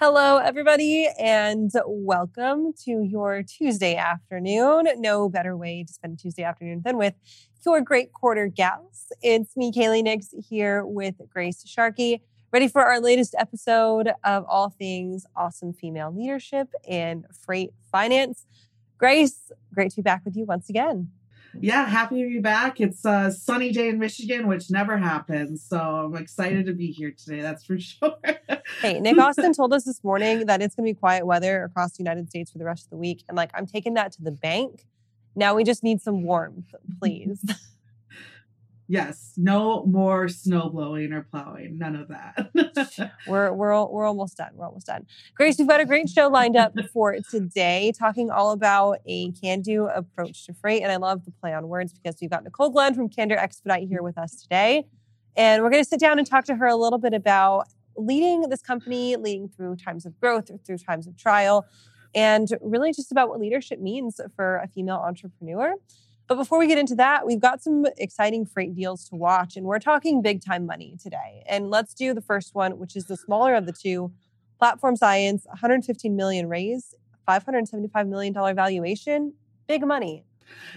Hello, everybody, and welcome to your Tuesday afternoon. No better way to spend Tuesday afternoon than with your great quarter gals. It's me, Kaylee Nix, here with Grace Sharkey, ready for our latest episode of all things awesome female leadership and freight finance. Grace, great to be back with you once again yeah, happy to be back. It's a sunny day in Michigan, which never happens. So I'm excited to be here today. That's for sure. hey, Nick Austin told us this morning that it's going to be quiet weather across the United States for the rest of the week. And like, I'm taking that to the bank. Now we just need some warmth, please. Yes, no more snow blowing or plowing. None of that. we're we're we're almost done. We're almost done. Grace, we've got a great show lined up for today, talking all about a can-do approach to freight, and I love the play on words because we've got Nicole Glenn from Candor Expedite here with us today, and we're going to sit down and talk to her a little bit about leading this company, leading through times of growth, through times of trial, and really just about what leadership means for a female entrepreneur. But before we get into that, we've got some exciting freight deals to watch, and we're talking big time money today. And let's do the first one, which is the smaller of the two Platform Science, 115 million raise, $575 million valuation, big money.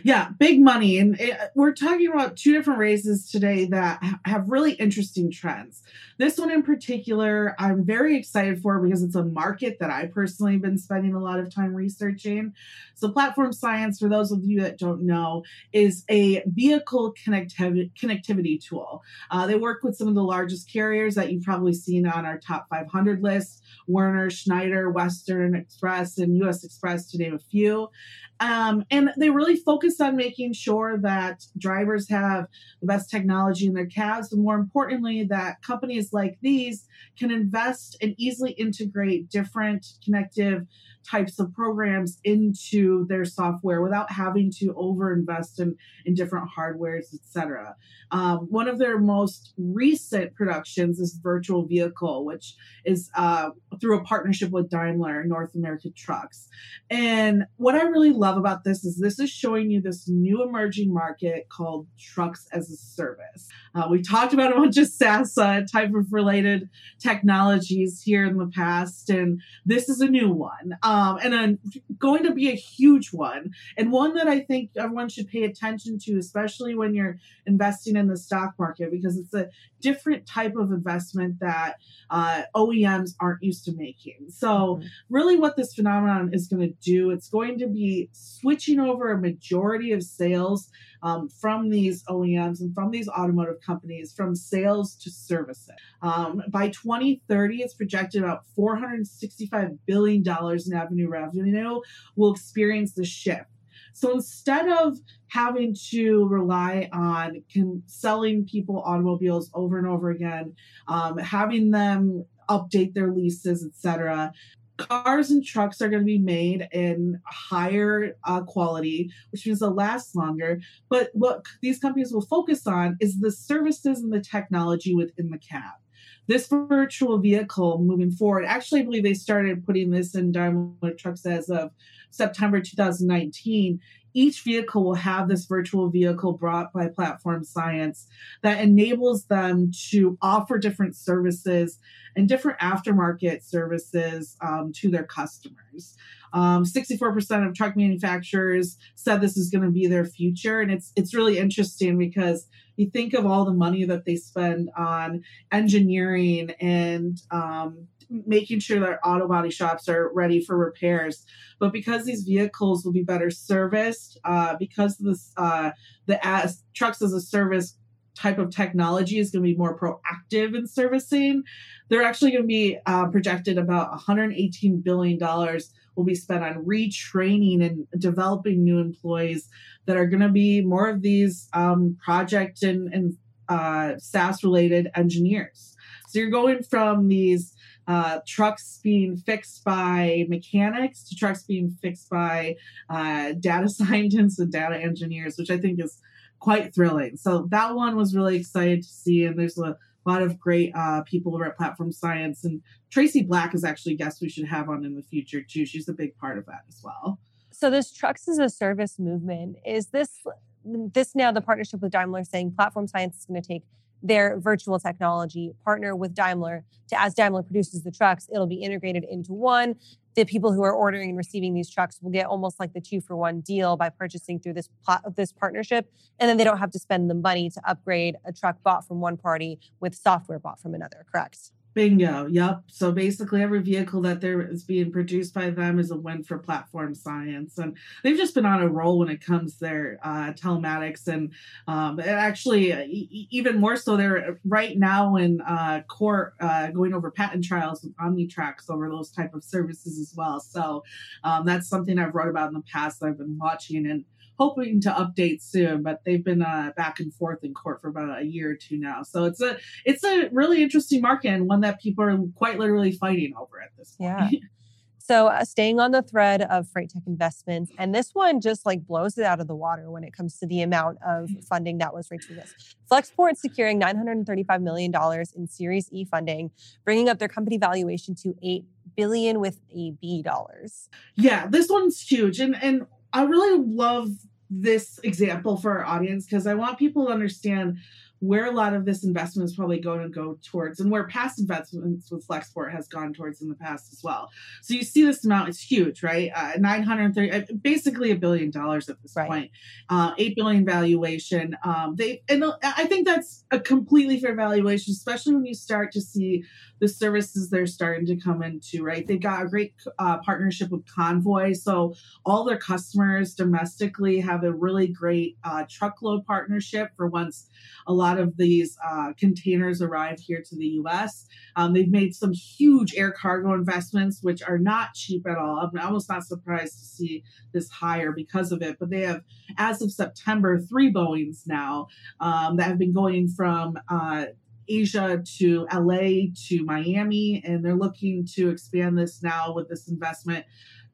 Yeah, big money. And it, we're talking about two different raises today that have really interesting trends. This one in particular, I'm very excited for because it's a market that I personally have been spending a lot of time researching. So, Platform Science, for those of you that don't know, is a vehicle connectivity, connectivity tool. Uh, they work with some of the largest carriers that you've probably seen on our top 500 list Werner, Schneider, Western Express, and U.S. Xpress, to name a few. Um, and they really focus on making sure that drivers have the best technology in their cabs, and more importantly, that companies like these can invest and easily integrate different connective types of programs into their software without having to overinvest in, in different hardwares, etc. Um, one of their most recent productions is Virtual Vehicle, which is uh, through a partnership with Daimler North American Trucks. And what I really love about this is this is showing you this new emerging market called trucks as a service. Uh, we talked about a bunch of SaaS uh, type of related technologies here in the past, and this is a new one, um, and a, going to be a huge one, and one that I think everyone should pay attention to, especially when you're investing in the stock market, because it's a different type of investment that uh, OEMs aren't used to making. So, mm-hmm. really, what this phenomenon is going to do, it's going to be switching over a majority of sales um, from these OEMs and from these automotive companies from sales to services. Um, by 2030, it's projected about $465 billion in avenue revenue will experience the shift. So instead of having to rely on con- selling people automobiles over and over again, um, having them update their leases, etc cars and trucks are going to be made in higher uh, quality, which means they'll last longer. But what these companies will focus on is the services and the technology within the cab. This virtual vehicle moving forward, actually, I believe they started putting this in Daimler trucks as of September 2019 each vehicle will have this virtual vehicle brought by Platform Science that enables them to offer different services and different aftermarket services um, to their customers. Um, 64% of truck manufacturers said this is going to be their future, and it's it's really interesting because you think of all the money that they spend on engineering and um, making sure that auto body shops are ready for repairs. But because these vehicles will be better serviced, uh, because this uh, the as, trucks as a service type of technology is going to be more proactive in servicing, they're actually going to be uh, projected about 118 billion dollars will be spent on retraining and developing new employees that are going to be more of these um, project and, and uh, SaaS related engineers. So you're going from these uh, trucks being fixed by mechanics to trucks being fixed by uh, data scientists and data engineers, which I think is quite thrilling. So that one was really excited to see, and there's a lot of great uh, people over at Platform Science, and Tracy Black is actually a guest we should have on in the future too. She's a big part of that as well. So this trucks as a service movement is this this now the partnership with Daimler saying Platform Science is going to take their virtual technology, partner with Daimler to, as Daimler produces the trucks, it'll be integrated into one. The people who are ordering and receiving these trucks will get almost like the two for one deal by purchasing through this plot, this partnership, and then they don't have to spend the money to upgrade a truck bought from one party with software bought from another. Correct? Bingo. Yep. So basically, every vehicle that there is being produced by them is a win for platform science, and they've just been on a roll when it comes their uh, telematics, and um, actually uh, e- even more so. They're right now in uh, court uh, going over patent trials with Omnitracs over those type of services as well. So um, that's something I've wrote about in the past. I've been watching and hoping to update soon, but they've been uh, back and forth in court for about a year or two now. So it's a it's a really interesting market and one that people are quite literally fighting over at this point. Yeah. So, uh, staying on the thread of freight tech investments, and this one just like blows it out of the water when it comes to the amount of mm-hmm. funding that was raised for this. Flexport securing $935 million in Series E funding, bringing up their company valuation to 8 billion with a B dollars. Yeah, this one's huge. And, and I really love this example for our audience because I want people to understand where a lot of this investment is probably going to go towards and where past investments with Flexport has gone towards in the past as well. So you see this amount, it's huge, right? Uh, 930, uh, basically a billion dollars at this right. point, uh, 8 billion valuation. Um, they, and I think that's a completely fair valuation, especially when you start to see the services they're starting to come into, right? They've got a great uh, partnership with Convoy. So all their customers domestically have a really great uh, truckload partnership for once a lot of these uh, containers arrive here to the US. Um, they've made some huge air cargo investments, which are not cheap at all. I'm almost not surprised to see this higher because of it. But they have, as of September, three Boeings now um, that have been going from uh, Asia to LA to Miami, and they're looking to expand this now with this investment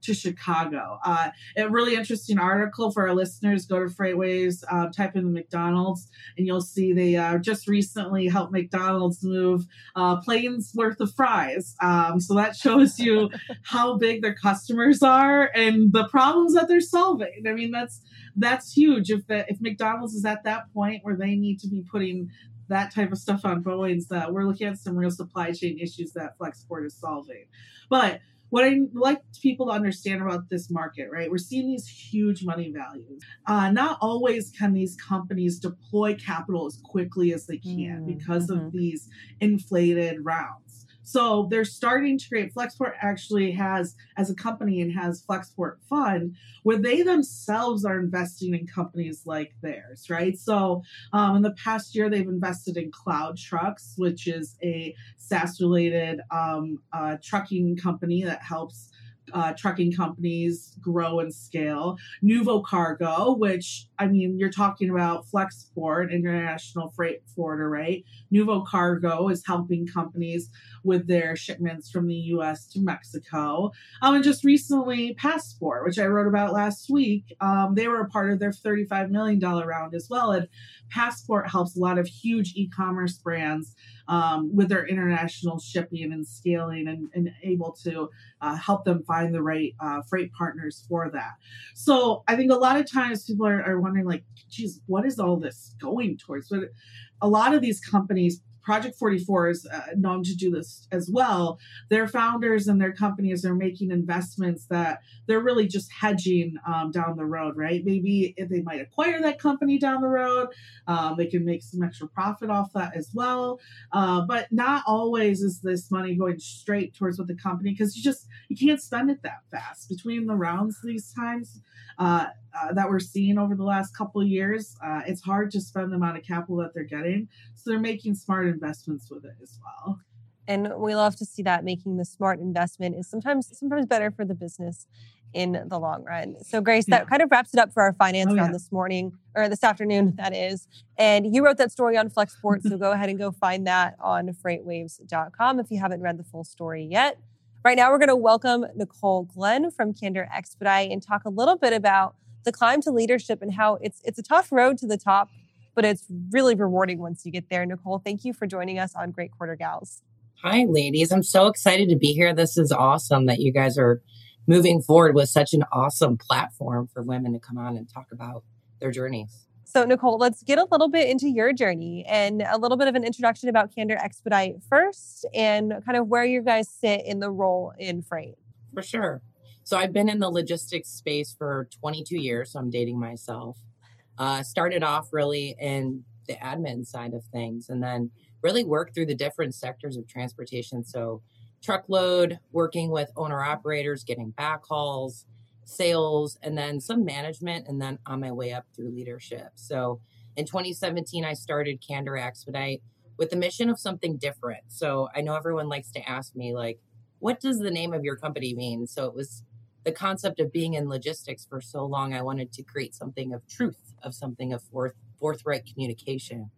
to Chicago. Uh, a really interesting article for our listeners. Go to Freightwaves, uh, type in McDonald's, and you'll see they uh, just recently helped McDonald's move uh, planes worth of fries. Um, so that shows you how big their customers are and the problems that they're solving. I mean, that's that's huge. If the, if McDonald's is at that point where they need to be putting that type of stuff on Boeing's, that we're looking at some real supply chain issues that Flexport is solving. But what I like people to understand about this market, right? We're seeing these huge money values. Uh, not always can these companies deploy capital as quickly as they can mm, because mm-hmm. of these inflated rounds. So they're starting to create Flexport actually has as a company and has Flexport Fund where they themselves are investing in companies like theirs, right? So um, in the past year they've invested in CloudTrucks, which is a SaaS related um, uh, trucking company that helps uh, trucking companies grow and scale. Nuvocargo, which I mean, you're talking about Flexport, international freight forwarder, right? Nuvocargo is helping companies with their shipments from the U.S. to Mexico. Um, and just recently, Passport, which I wrote about last week, um, they were a part of their $35 million round as well. And Passport helps a lot of huge e-commerce brands um, with their international shipping and scaling and, and able to uh, help them find the right uh, freight partners for that. So I think a lot of times people are, are wondering like, geez, what is all this going towards? But a lot of these companies project44 is uh, known to do this as well. Their founders and their companies are making investments that they're really just hedging um, down the road, right? Maybe if they might acquire that company down the road, um, they can make some extra profit off that as well. Uh, but not always is this money going straight towards what the company because you just you can't spend it that fast between the rounds these times. Uh, uh, that we're seeing over the last couple of years, uh, it's hard to spend the amount of capital that they're getting. So they're making smart investments with it as well. And we love to see that making the smart investment is sometimes sometimes better for the business in the long run. So Grace, yeah. that kind of wraps it up for our finance oh, round yeah. this morning or this afternoon, that is. And you wrote that story on Flexport, so go ahead and go find that on freightwaves.com if you haven't read the full story yet. Right now, we're going to welcome Nicole Glenn from Candor Expedite and talk a little bit about the climb to leadership and how it's it's a tough road to the top, but it's really rewarding once you get there. Nicole, thank you for joining us on Great Quarter Gals. Hi, ladies. I'm so excited to be here. This is awesome that you guys are moving forward with such an awesome platform for women to come on and talk about their journeys. So, Nicole, let's get a little bit into your journey and a little bit of an introduction about Candor Expedite first and kind of where you guys sit in the role in freight. For sure. So, I've been in the logistics space for 22 years. So, I'm dating myself. Uh, started off really in the admin side of things and then really worked through the different sectors of transportation. So, truckload, working with owner operators, getting backhauls, sales, and then some management, and then on my way up through leadership. So in 2017, I started Candor Expedite with the mission of something different. So I know everyone likes to ask me, like, what does the name of your company mean? So it was the concept of being in logistics for so long. I wanted to create something of truth, of something of forth, forthright communication.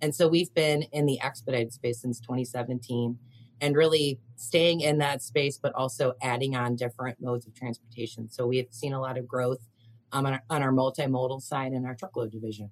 And so we've been in the expedited space since 2017 and really staying in that space, but also adding on different modes of transportation. So we have seen a lot of growth um, on, our, on our multimodal side and our truckload division.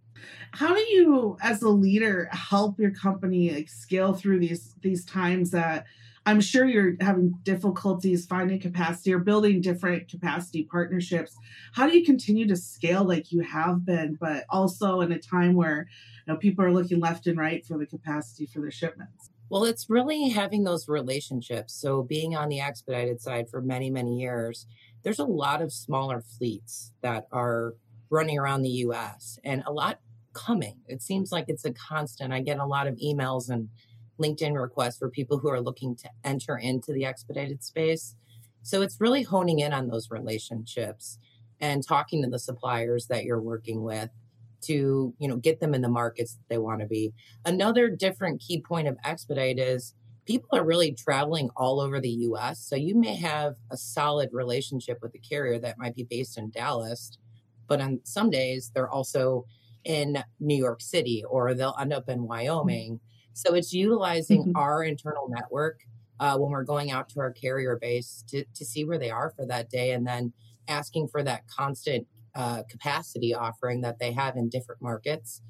How do you, as a leader, help your company like scale through these these times that I'm sure you're having difficulties finding capacity or building different capacity partnerships. How do you continue to scale like you have been, but also in a time where you know people are looking left and right for the capacity for their shipments? Well, it's really having those relationships. So, being on the expedited side for many, many years, there's a lot of smaller fleets that are running around the US and a lot coming. It seems like it's a constant. I get a lot of emails and LinkedIn requests for people who are looking to enter into the expedited space. So, it's really honing in on those relationships and talking to the suppliers that you're working with to you know get them in the markets that they want to be another different key point of expedite is people are really traveling all over the us so you may have a solid relationship with a carrier that might be based in dallas but on some days they're also in new york city or they'll end up in mm-hmm. So it's utilizing mm-hmm. our internal network uh, when we're going out to our carrier base to, to see where they are for that day and then asking for that constant uh, capacity offering that they have in different markets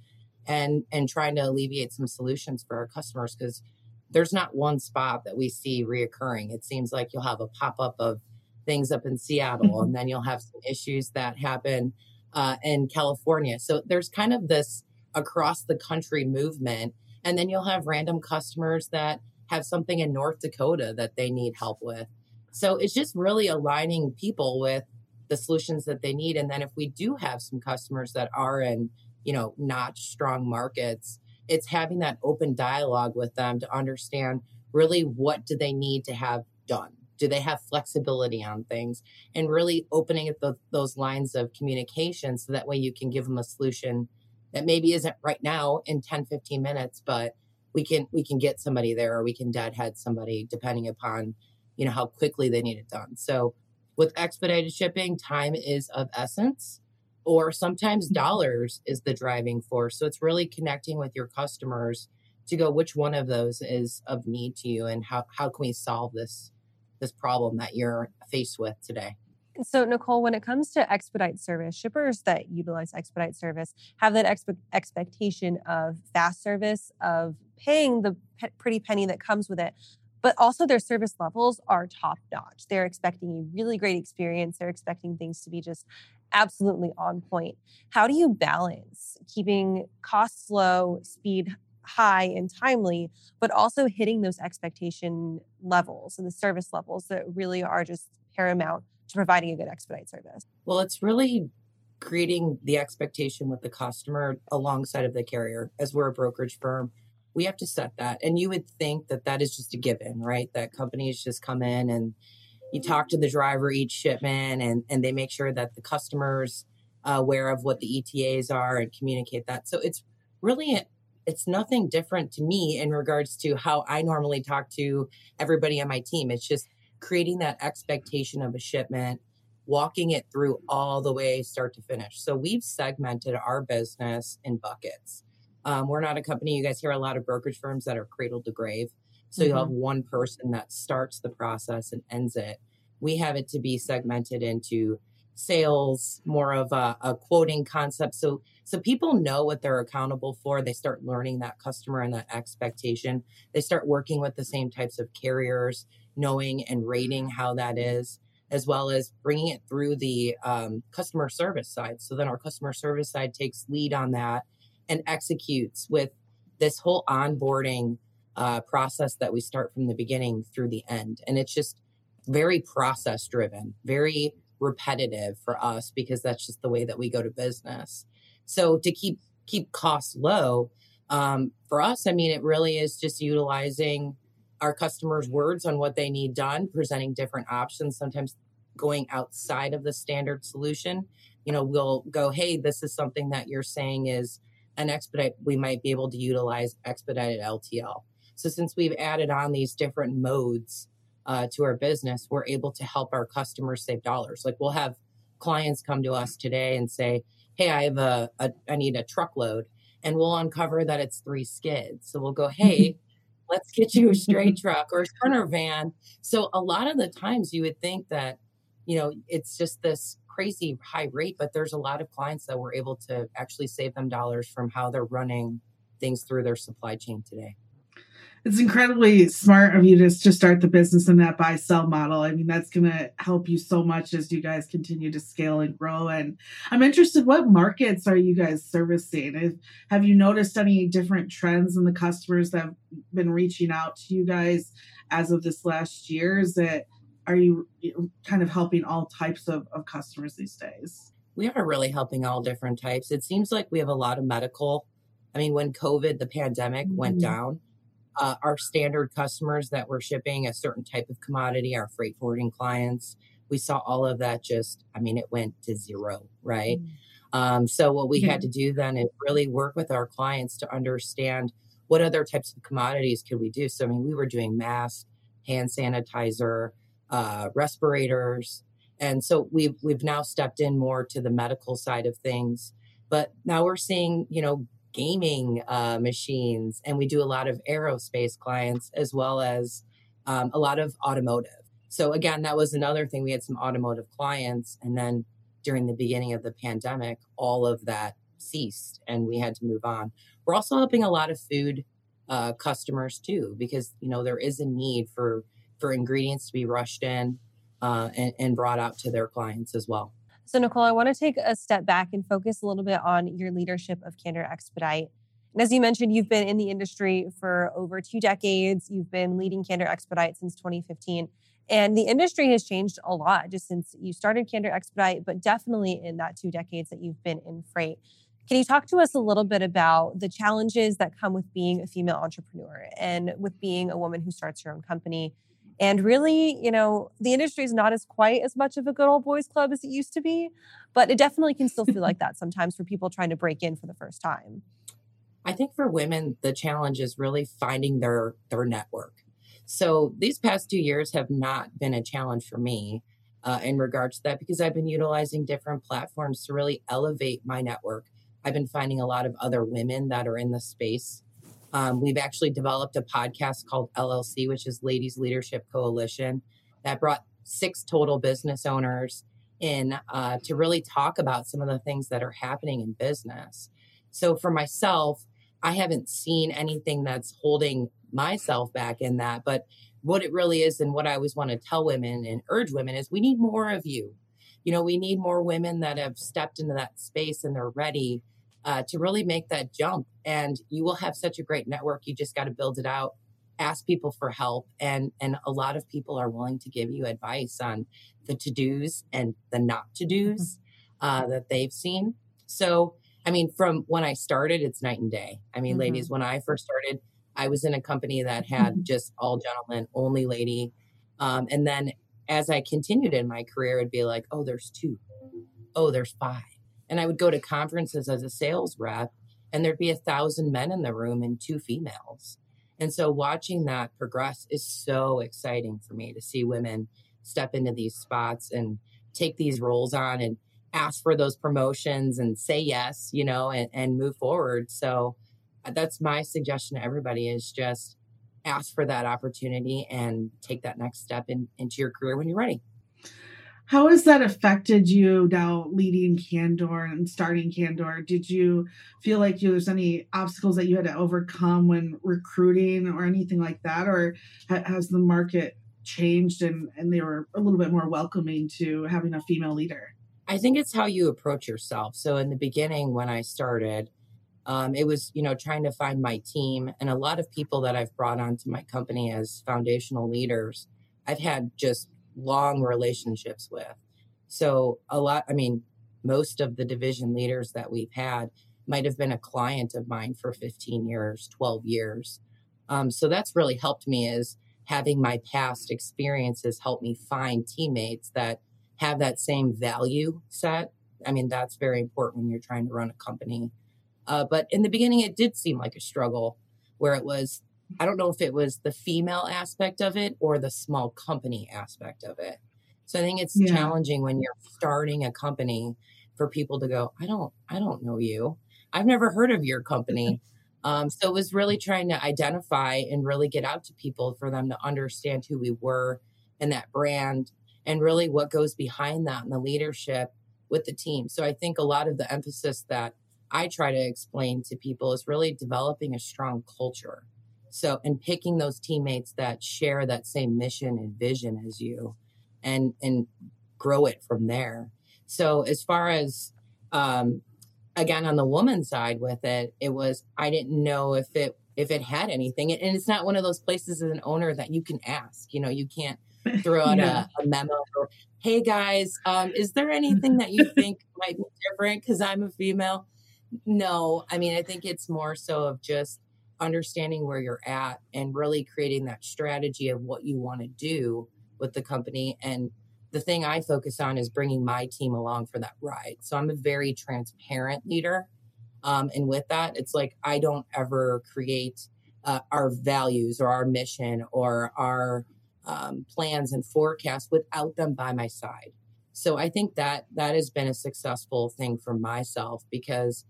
and and trying to alleviate some solutions for our customers because there's not one spot that we see reoccurring. It seems like you'll have a pop-up of things up in seattle and then you'll have some issues that happen uh, in california. So there's kind of this across the country movement and then you'll have random customers that have something in north dakota that they need help with. So it's just really aligning people with the solutions that they need. And then if we do have some customers that are in, you know, not strong markets, it's having that open dialogue with them to understand really what do they need to have done? Do they have flexibility on things? And really opening up the, those lines of communication so that way you can give them a solution that maybe isn't right now in 10 15 minutes but we can we can get somebody there or we can deadhead somebody depending upon you know how quickly they need it done so with expedited shipping, time is of essence, or sometimes mm-hmm. dollars is the driving force. So it's really connecting with your customers to go which one of those is of need to you and how, how can we solve this this problem that you're faced with today. So, Nicole, when it comes to expedite service, shippers that utilize expedite service have that expe- expectation of fast service, of paying the pe- pretty penny that comes with it but also their service levels are top notch. They're expecting a really great experience. They're expecting things to be just absolutely on point. How do you balance keeping costs low, speed high and timely, but also hitting those expectation levels and the service levels that really are just paramount to providing a good expedite service? Well, it's really creating the expectation with the customer alongside of the carrier as we're a brokerage firm we have to set that. And you would think that that is just a given, right? That companies just come in and you talk to the driver each shipment and, and they make sure that the customers aware of what the ETAs are and communicate that. So it's really it's nothing different to me in regards to how I normally talk to everybody on my team. It's just creating that expectation of a shipment, walking it through all the way start to finish. So we've segmented our business in buckets. Um, we're not a company, you guys hear a lot of brokerage firms that are cradle to grave. So mm-hmm. you have one person that starts the process and ends it. We have it to be segmented into sales, more of a, a quoting concept. So so people know what they're accountable for. They start learning that customer and that expectation. They start working with the same types of carriers, knowing and rating how that is. as well as bringing it through the um, customer service side. So then our customer service side takes lead on that and executes with this whole onboarding uh, process that we start from the beginning through the end. And it's just very process driven, very repetitive for us because that's just the way that we go to business. So to keep keep costs low, um, for us, I mean, it really is just utilizing our customers' words on what they need done, presenting different options, sometimes going outside of the standard solution. You know, we'll go, hey, this is something that you're saying is an expedite. We might be able to utilize expedited LTL. So since we've added on these different modes uh, to our business, we're able to help our customers save dollars. Like we'll have clients come to us today and say, hey, I have a, a I need a truckload. And we'll uncover that it's three skids. So we'll go, hey, let's get you a straight truck or a sprinter van. So a lot of the times you would think that, you know, it's just this crazy high rate, but there's a lot of clients that were able to actually save them dollars from how they're running things through their supply chain today it's incredibly smart of you to, to start the business in that buy sell model. I mean, that's going to help you so much as you guys continue to scale and grow. And I'm interested, what markets are you guys servicing? Have you noticed any different trends in the customers that have been reaching out to you guys as of this last year? Is it are you kind of helping all types of, of customers these days? We are really helping all different types. It seems like we have a lot of medical. I mean, when COVID, the pandemic mm-hmm. went down, uh, our standard customers that were shipping a certain type of commodity, our freight forwarding clients, we saw all of that just, I mean, it went to zero, right? Mm-hmm. Um, so what we had to do then is really work with our clients to understand what other types of commodities could we do. So I mean, we were doing masks, hand sanitizer, uh, respirators, and so we've we've now stepped in more to the medical side of things. But now we're seeing, you know, gaming uh, machines, and we do a lot of aerospace clients as well as um, a lot of automotive. So again, that was another thing. We had some automotive clients, and then during the beginning of the pandemic, all of that ceased, and we had to move on. We're also helping a lot of food uh, customers too, because you know there is a need for for ingredients to be rushed in uh, and, and brought out to their clients as well. So, Nicole, I want to take a step back and focus a little bit on your leadership of Candor Expedite. And as you mentioned, you've been in the industry for over two decades. You've been leading Candor Expedite since 2015. And the industry has changed a lot just since you started Candor Expedite, but definitely in that two decades that you've been in freight. Can you talk to us a little bit about the challenges that come with being a female entrepreneur and with being a woman who starts her own company and really, you know, the industry is not as quite as much of a good old boys club as it used to be, but it definitely can still feel like that sometimes for people trying to break in for the first time. I think for women, the challenge is really finding their their network. So these past two years have not been a challenge for me uh, in regards to that because I've been utilizing different platforms to really elevate my network. I've been finding a lot of other women that are in the space um, we've actually developed a podcast called LLC, which is Ladies Leadership Coalition, that brought six total business owners in uh, to really talk about some of the things that are happening in business. So for myself, I haven't seen anything that's holding myself back in that. But what it really is, and what I always want to tell women and urge women is we need more of you. You know, we need more women that have stepped into that space and they're ready uh, to really make that jump. And you will have such a great network. You just got to build it out, ask people for help, and and a lot of people are willing to give you advice on the to dos and the not to dos mm-hmm. uh, that they've seen. So, I mean, from when I started, it's night and day. I mean, mm-hmm. ladies, when I first started, I was in a company that had mm-hmm. just all gentlemen, only lady. Um, and then as I continued in my career, it'd be like, oh, there's two. Oh, there's five. And I would go to conferences as a sales rep, and there'd be a thousand men in the room and two females. And so watching that progress is so exciting for me to see women step into these spots and take these roles on and ask for those promotions and say yes, you know, and, and move forward. So uh, that's my suggestion to everybody is just ask for that opportunity and take that next step in, into your career when you're ready. How has that affected you now leading Candor and starting Candor? Did you feel like you, there's any obstacles that you had to overcome when recruiting or anything like that? Or has the market changed and and they were a little bit more welcoming to having a female leader? I think it's how you approach yourself. So in the beginning, when I started, um, it was you know trying to find my team, and a lot of people that I've brought onto my company as foundational leaders, I've had just long relationships with. So a lot, I mean, most of the division leaders that we've had might have been a client of mine for 15 years, 12 years. Um, so that's really helped me is having my past experiences help me find teammates that have that same value set. I mean, that's very important when you're trying to run a company. Uh, but in the beginning, it did seem like a struggle where it was, I don't know if it was the female aspect of it or the small company aspect of it. So I think it's yeah. challenging when you're starting a company for people to go, I don't, I don't know you. I've never heard of your company. Um, so it was really trying to identify and really get out to people for them to understand who we were and that brand and really what goes behind that and the leadership with the team. So I think a lot of the emphasis that I try to explain to people is really developing a strong culture. So, and picking those teammates that share that same mission and vision as you and, and grow it from there. So, as far as, um, again, on the woman side with it, it was, I didn't know if it, if it had anything. And it's not one of those places as an owner that you can ask, you know, you can't throw out yeah. a, a, memo or, hey guys, um, is there anything that you think might be different because I'm a female? No, I mean, I think it's more so of just understanding where you're at and really creating that strategy of what you want to do with the company. And the thing I focus on is bringing my team along for that ride. So I'm a very transparent leader. Um, and with that, it's like I don't ever create uh, our values or our mission or our um, plans and forecasts without them by my side. So I think that that has been a successful thing for myself because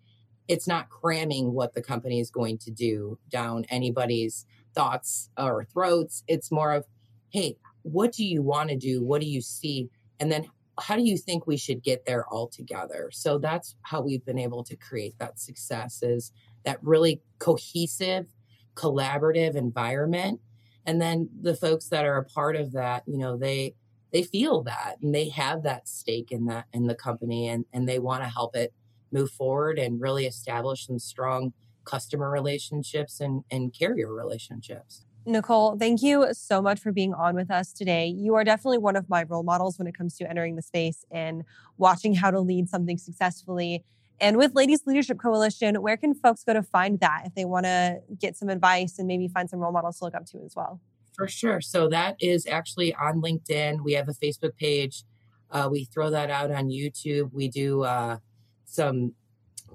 it's not cramming what the company is going to do down anybody's thoughts uh, or throats. It's more of, hey, what do you want to do? What do you see? And then how do you think we should get there all together? So that's how we've been able to create that success is that really cohesive, collaborative environment and then the folks that are a part of that you know they they feel that and they have that stake in that in the company and and they want to help it move forward and really establish some strong customer relationships and and carrier relationships Nicole, thank you so much for being on with us today. You are definitely one of my role models when it comes to entering the space and watching how to lead something successfully. And with Ladies Leadership Coalition, where can folks go to find that if they want to get some advice and maybe find some role models to look up to as well? For sure. So that is actually on LinkedIn. We have a Facebook page. Uh, we throw that out on YouTube. We do uh, some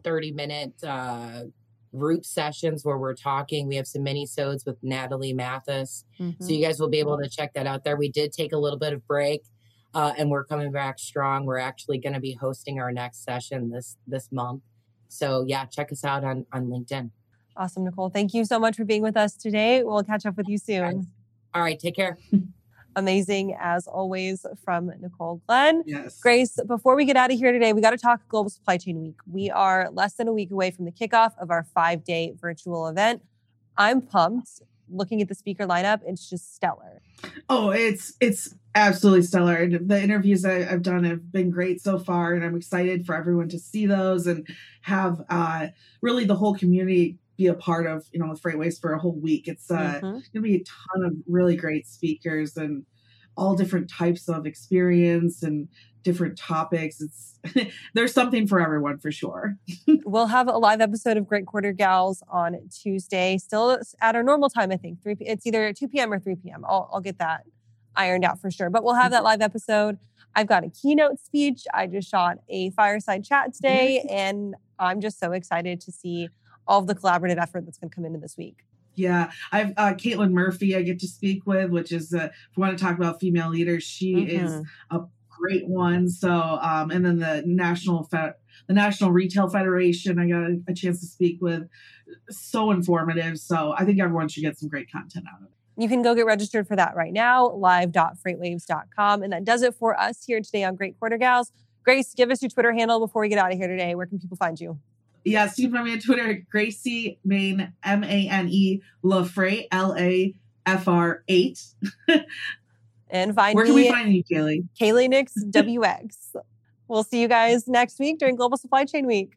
30 minute uh, group sessions where we're talking. We have some mini sodes with Natalie Mathis. Mm-hmm. So you guys will be able to check that out there. We did take a little bit of break uh, and we're coming back strong. We're actually going to be hosting our next session this this month. So yeah, check us out on on LinkedIn. Awesome, Nicole. Thank you so much for being with us today. We'll catch up with you soon. All right, take care. Amazing as always from Nicole Glenn. Yes. Grace, before we get out of here today, we got to talk Global Supply Chain Week. We are less than a week away from the kickoff of our five day virtual event. I'm pumped looking at the speaker lineup, it's just stellar. Oh, it's it's absolutely stellar. And the interviews I, have done have been great so far, and I'm excited for everyone to see those and have uh, really the whole community be a part of you know the Freightwaves for a whole week. It's uh, mm-hmm. going to be a ton of really great speakers and all different types of experience and different topics. It's there's something for everyone for sure. we'll have a live episode of Great Quarter Gals on Tuesday, still at our normal time. I think three. It's either two p.m. or three p.m. I'll I'll get that ironed out for sure. But we'll have that live episode. I've got a keynote speech. I just shot a fireside chat today, and I'm just so excited to see all of the collaborative effort that's going to come into this week. Yeah, I've uh, Caitlin Murphy. I get to speak with, which is uh, if we want to talk about female leaders, she mm-hmm. is a great one. So, um, and then the national Fe- the National Retail Federation, I got a, a chance to speak with. So informative. So, I think everyone should get some great content out of it. You can go get registered for that right now, live.freightwaves.com. And that does it for us here today on Great Quarter Gals. Grace, give us your Twitter handle before we get out of here today. Where can people find you? Yes, you can find me on Twitter Gracie Mane, M A N E, LaFray, L A F R 8. And find Where can me we find you, Kaylee? Kaylee Nix WX. we'll see you guys next week during Global Supply Chain Week.